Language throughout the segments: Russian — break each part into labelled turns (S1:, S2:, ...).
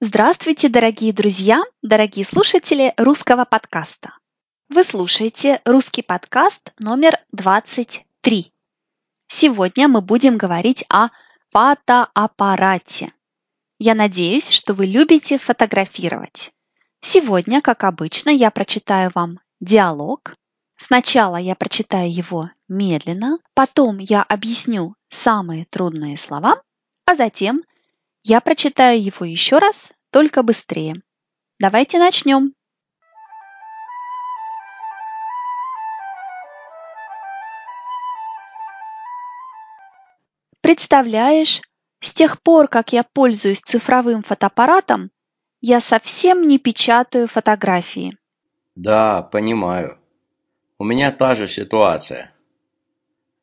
S1: Здравствуйте, дорогие друзья, дорогие слушатели русского подкаста. Вы слушаете русский подкаст номер 23. Сегодня мы будем говорить о фотоаппарате. Я надеюсь, что вы любите фотографировать. Сегодня, как обычно, я прочитаю вам диалог. Сначала я прочитаю его медленно, потом я объясню самые трудные слова, а затем я прочитаю его еще раз, только быстрее. Давайте начнем. Представляешь, с тех пор, как я пользуюсь цифровым фотоаппаратом, я совсем не печатаю фотографии.
S2: Да, понимаю. У меня та же ситуация.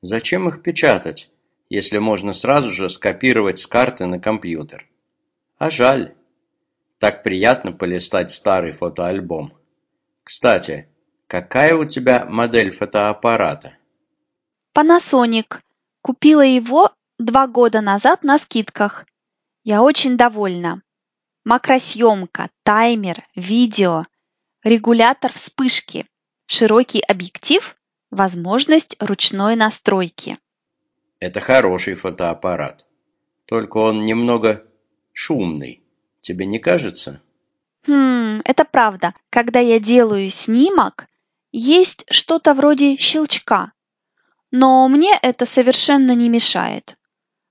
S2: Зачем их печатать, если можно сразу же скопировать с карты на компьютер? А жаль. Так приятно полистать старый фотоальбом. Кстати, какая у тебя модель фотоаппарата?
S1: Panasonic. Купила его два года назад на скидках. Я очень довольна. Макросъемка, таймер, видео, регулятор вспышки, широкий объектив, возможность ручной настройки.
S2: Это хороший фотоаппарат. Только он немного шумный. Тебе не кажется?
S1: Хм, это правда. Когда я делаю снимок, есть что-то вроде щелчка. Но мне это совершенно не мешает.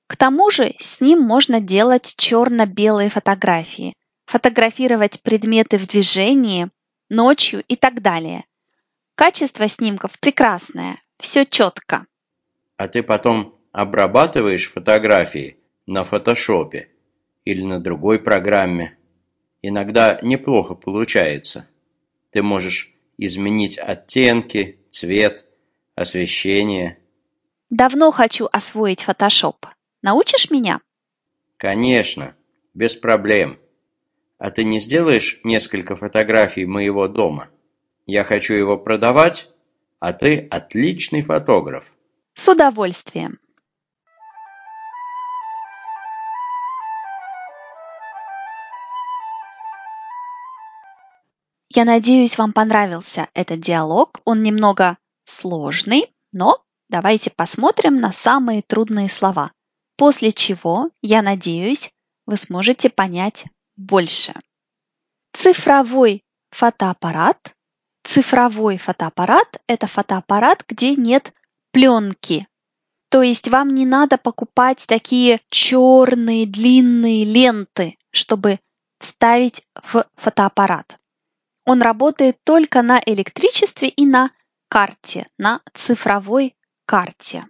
S1: К тому же с ним можно делать черно-белые фотографии, фотографировать предметы в движении, ночью и так далее. Качество снимков прекрасное, все четко.
S2: А ты потом обрабатываешь фотографии на фотошопе или на другой программе. Иногда неплохо получается. Ты можешь изменить оттенки, цвет, освещение.
S1: Давно хочу освоить фотошоп. Научишь меня?
S2: Конечно, без проблем. А ты не сделаешь несколько фотографий моего дома? Я хочу его продавать, а ты отличный фотограф.
S1: С удовольствием. Я надеюсь, вам понравился этот диалог. Он немного сложный, но давайте посмотрим на самые трудные слова после чего, я надеюсь, вы сможете понять больше. Цифровой фотоаппарат. Цифровой фотоаппарат – это фотоаппарат, где нет пленки. То есть вам не надо покупать такие черные длинные ленты, чтобы вставить в фотоаппарат. Он работает только на электричестве и на карте, на цифровой карте.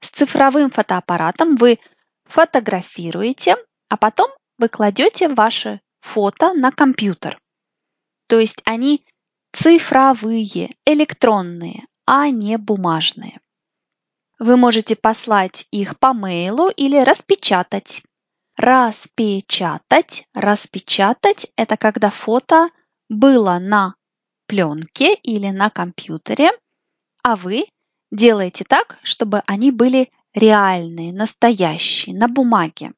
S1: С цифровым фотоаппаратом вы фотографируете, а потом вы кладете ваши фото на компьютер. То есть они цифровые, электронные, а не бумажные. Вы можете послать их по мейлу или распечатать. Распечатать, распечатать – это когда фото было на пленке или на компьютере, а вы Делайте так, чтобы они были реальные, настоящие, на бумаге.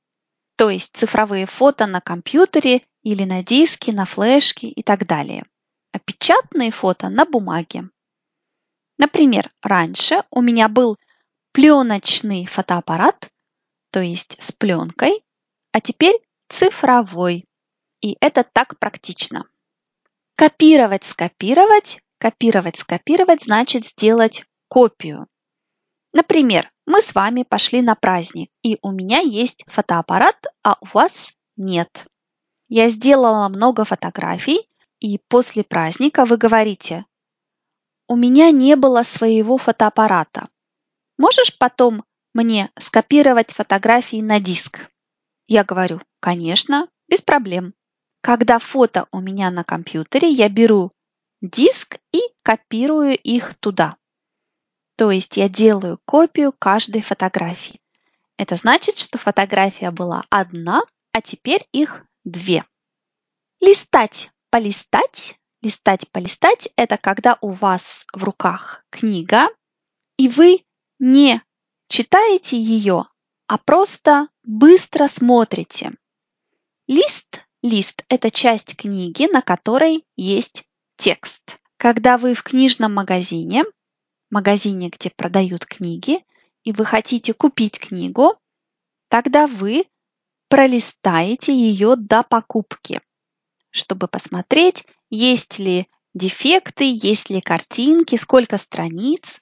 S1: То есть цифровые фото на компьютере или на диске, на флешке и так далее. А печатные фото на бумаге. Например, раньше у меня был пленочный фотоаппарат, то есть с пленкой, а теперь цифровой. И это так практично. Копировать, скопировать, копировать, скопировать значит сделать копию. Например, мы с вами пошли на праздник, и у меня есть фотоаппарат, а у вас нет. Я сделала много фотографий, и после праздника вы говорите, у меня не было своего фотоаппарата. Можешь потом мне скопировать фотографии на диск? Я говорю, конечно, без проблем. Когда фото у меня на компьютере, я беру диск и копирую их туда. То есть я делаю копию каждой фотографии. Это значит, что фотография была одна, а теперь их две. Листать, полистать. Листать, полистать – это когда у вас в руках книга, и вы не читаете ее, а просто быстро смотрите. Лист Лист – это часть книги, на которой есть текст. Когда вы в книжном магазине, магазине, где продают книги, и вы хотите купить книгу, тогда вы пролистаете ее до покупки, чтобы посмотреть, есть ли дефекты, есть ли картинки, сколько страниц.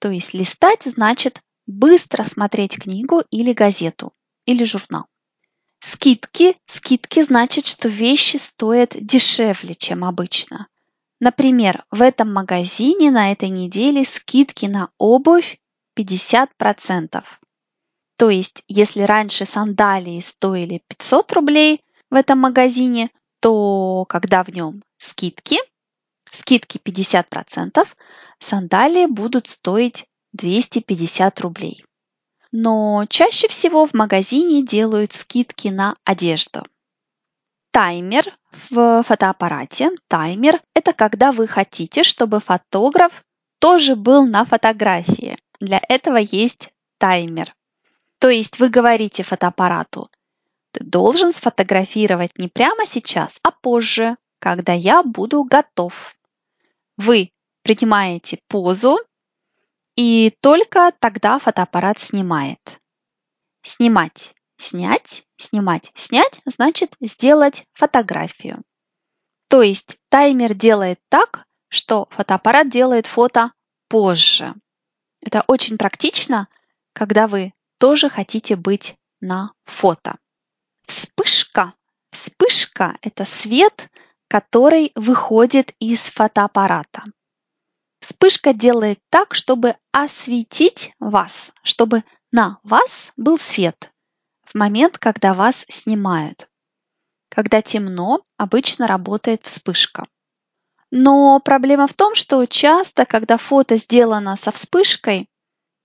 S1: То есть листать значит быстро смотреть книгу или газету, или журнал. Скидки. Скидки значит, что вещи стоят дешевле, чем обычно. Например, в этом магазине на этой неделе скидки на обувь 50%. То есть, если раньше сандалии стоили 500 рублей в этом магазине, то когда в нем скидки, скидки 50%, сандалии будут стоить 250 рублей но чаще всего в магазине делают скидки на одежду. Таймер в фотоаппарате. Таймер – это когда вы хотите, чтобы фотограф тоже был на фотографии. Для этого есть таймер. То есть вы говорите фотоаппарату, ты должен сфотографировать не прямо сейчас, а позже, когда я буду готов. Вы принимаете позу и только тогда фотоаппарат снимает. Снимать, снять, снимать, снять значит сделать фотографию. То есть таймер делает так, что фотоаппарат делает фото позже. Это очень практично, когда вы тоже хотите быть на фото. Вспышка. Вспышка – это свет, который выходит из фотоаппарата. Вспышка делает так, чтобы осветить вас, чтобы на вас был свет в момент, когда вас снимают. Когда темно, обычно работает вспышка. Но проблема в том, что часто, когда фото сделано со вспышкой,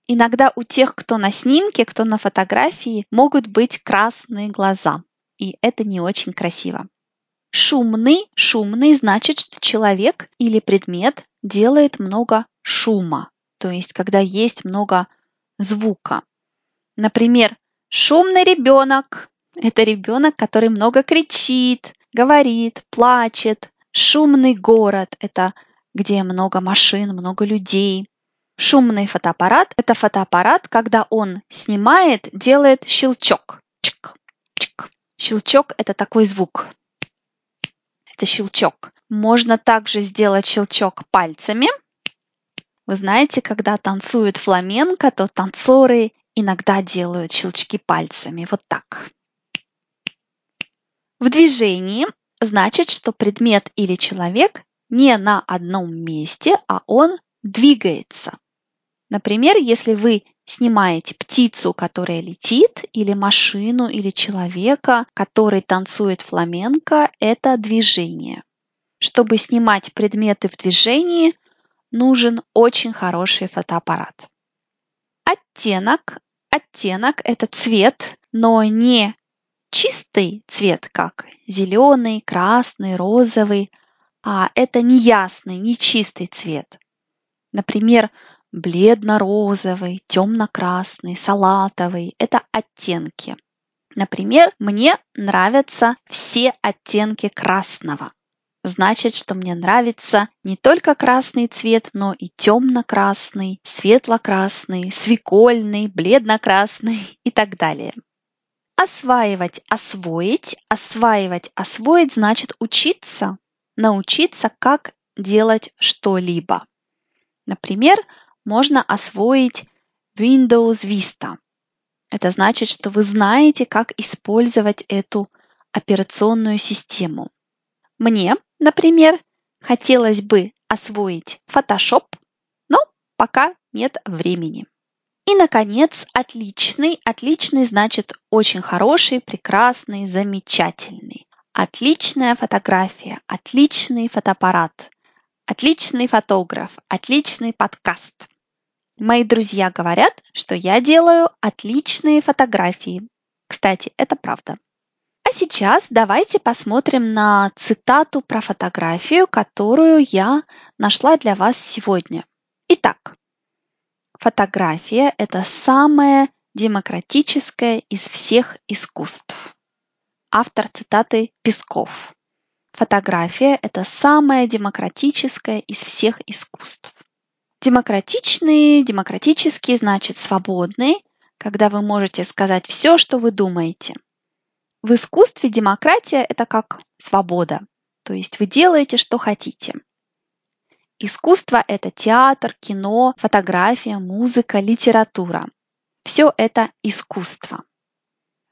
S1: иногда у тех, кто на снимке, кто на фотографии, могут быть красные глаза. И это не очень красиво. Шумный, шумный значит, что человек или предмет делает много шума, то есть когда есть много звука. Например, шумный ребенок – это ребенок, который много кричит, говорит, плачет. Шумный город – это где много машин, много людей. Шумный фотоаппарат – это фотоаппарат, когда он снимает, делает щелчок. Чик, чик. Щелчок – это такой звук это щелчок. Можно также сделать щелчок пальцами. Вы знаете, когда танцуют фламенко, то танцоры иногда делают щелчки пальцами. Вот так. В движении значит, что предмет или человек не на одном месте, а он двигается. Например, если вы снимаете птицу, которая летит, или машину, или человека, который танцует фламенко, это движение. Чтобы снимать предметы в движении, нужен очень хороший фотоаппарат. Оттенок. Оттенок – это цвет, но не чистый цвет, как зеленый, красный, розовый, а это неясный, нечистый цвет. Например, бледно-розовый, темно-красный, салатовый – это оттенки. Например, мне нравятся все оттенки красного. Значит, что мне нравится не только красный цвет, но и темно-красный, светло-красный, свекольный, бледно-красный и так далее. Осваивать, освоить, осваивать, освоить значит учиться, научиться, как делать что-либо. Например, можно освоить Windows Vista. Это значит, что вы знаете, как использовать эту операционную систему. Мне, например, хотелось бы освоить Photoshop, но пока нет времени. И, наконец, отличный. Отличный значит очень хороший, прекрасный, замечательный. Отличная фотография, отличный фотоаппарат, отличный фотограф, отличный подкаст. Мои друзья говорят, что я делаю отличные фотографии. Кстати, это правда. А сейчас давайте посмотрим на цитату про фотографию, которую я нашла для вас сегодня. Итак, фотография – это самое демократическое из всех искусств. автор цитаты Песков. Фотография – это самое демократическое из всех искусств. Демократичный, демократический значит свободный, когда вы можете сказать все, что вы думаете. В искусстве демократия – это как свобода, то есть вы делаете, что хотите. Искусство – это театр, кино, фотография, музыка, литература. Все это искусство.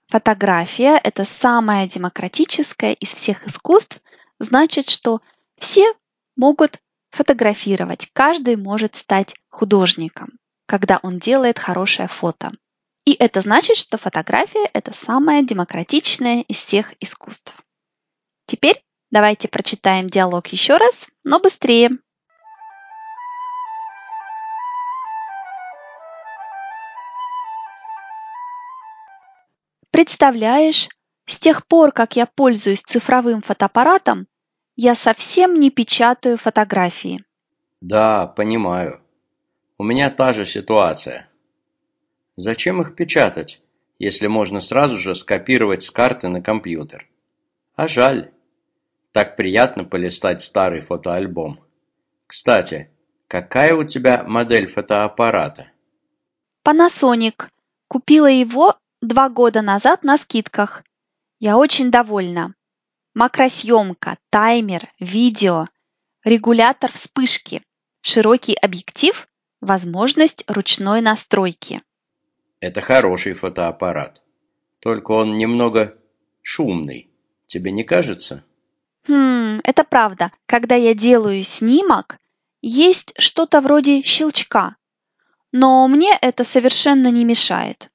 S1: Фотография – это самое демократическое из всех искусств, значит, что все могут фотографировать, каждый может стать художником, когда он делает хорошее фото. И это значит, что фотография – это самое демократичное из всех искусств. Теперь давайте прочитаем диалог еще раз, но быстрее. Представляешь, с тех пор, как я пользуюсь цифровым фотоаппаратом, я совсем не печатаю фотографии.
S2: Да, понимаю. У меня та же ситуация. Зачем их печатать, если можно сразу же скопировать с карты на компьютер? А жаль. Так приятно полистать старый фотоальбом. Кстати, какая у тебя модель фотоаппарата?
S1: Panasonic. Купила его два года назад на скидках. Я очень довольна. Макросъемка, таймер, видео, регулятор вспышки, широкий объектив, возможность ручной настройки.
S2: Это хороший фотоаппарат. Только он немного шумный. Тебе не кажется?
S1: Хм, это правда. Когда я делаю снимок, есть что-то вроде щелчка. Но мне это совершенно не мешает.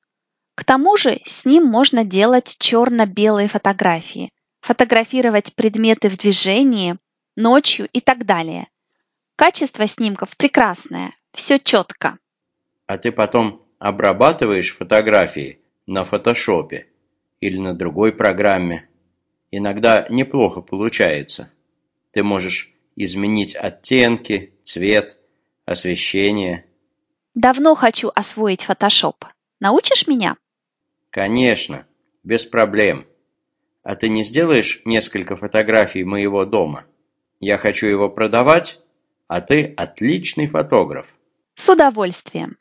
S1: К тому же с ним можно делать черно-белые фотографии, фотографировать предметы в движении, ночью и так далее. Качество снимков прекрасное, все четко.
S2: А ты потом обрабатываешь фотографии на фотошопе или на другой программе. Иногда неплохо получается. Ты можешь изменить оттенки, цвет, освещение.
S1: Давно хочу освоить фотошоп. Научишь меня?
S2: Конечно, без проблем. А ты не сделаешь несколько фотографий моего дома? Я хочу его продавать, а ты отличный фотограф.
S1: С удовольствием.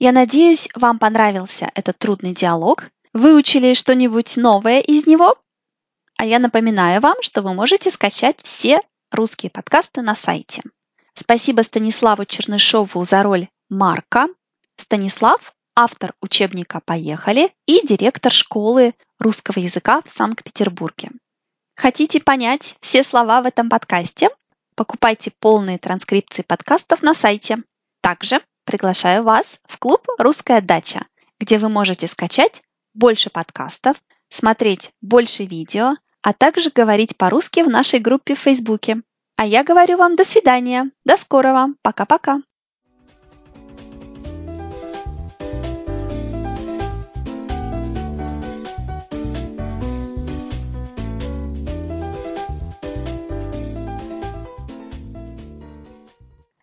S1: Я надеюсь, вам понравился этот трудный диалог. Выучили что-нибудь новое из него? А я напоминаю вам, что вы можете скачать все русские подкасты на сайте. Спасибо Станиславу Чернышову за роль Марка. Станислав – автор учебника «Поехали» и директор школы русского языка в Санкт-Петербурге. Хотите понять все слова в этом подкасте? Покупайте полные транскрипции подкастов на сайте. Также приглашаю вас в клуб «Русская дача», где вы можете скачать больше подкастов, смотреть больше видео, а также говорить по-русски в нашей группе в Фейсбуке. А я говорю вам до свидания. До скорого. Пока-пока.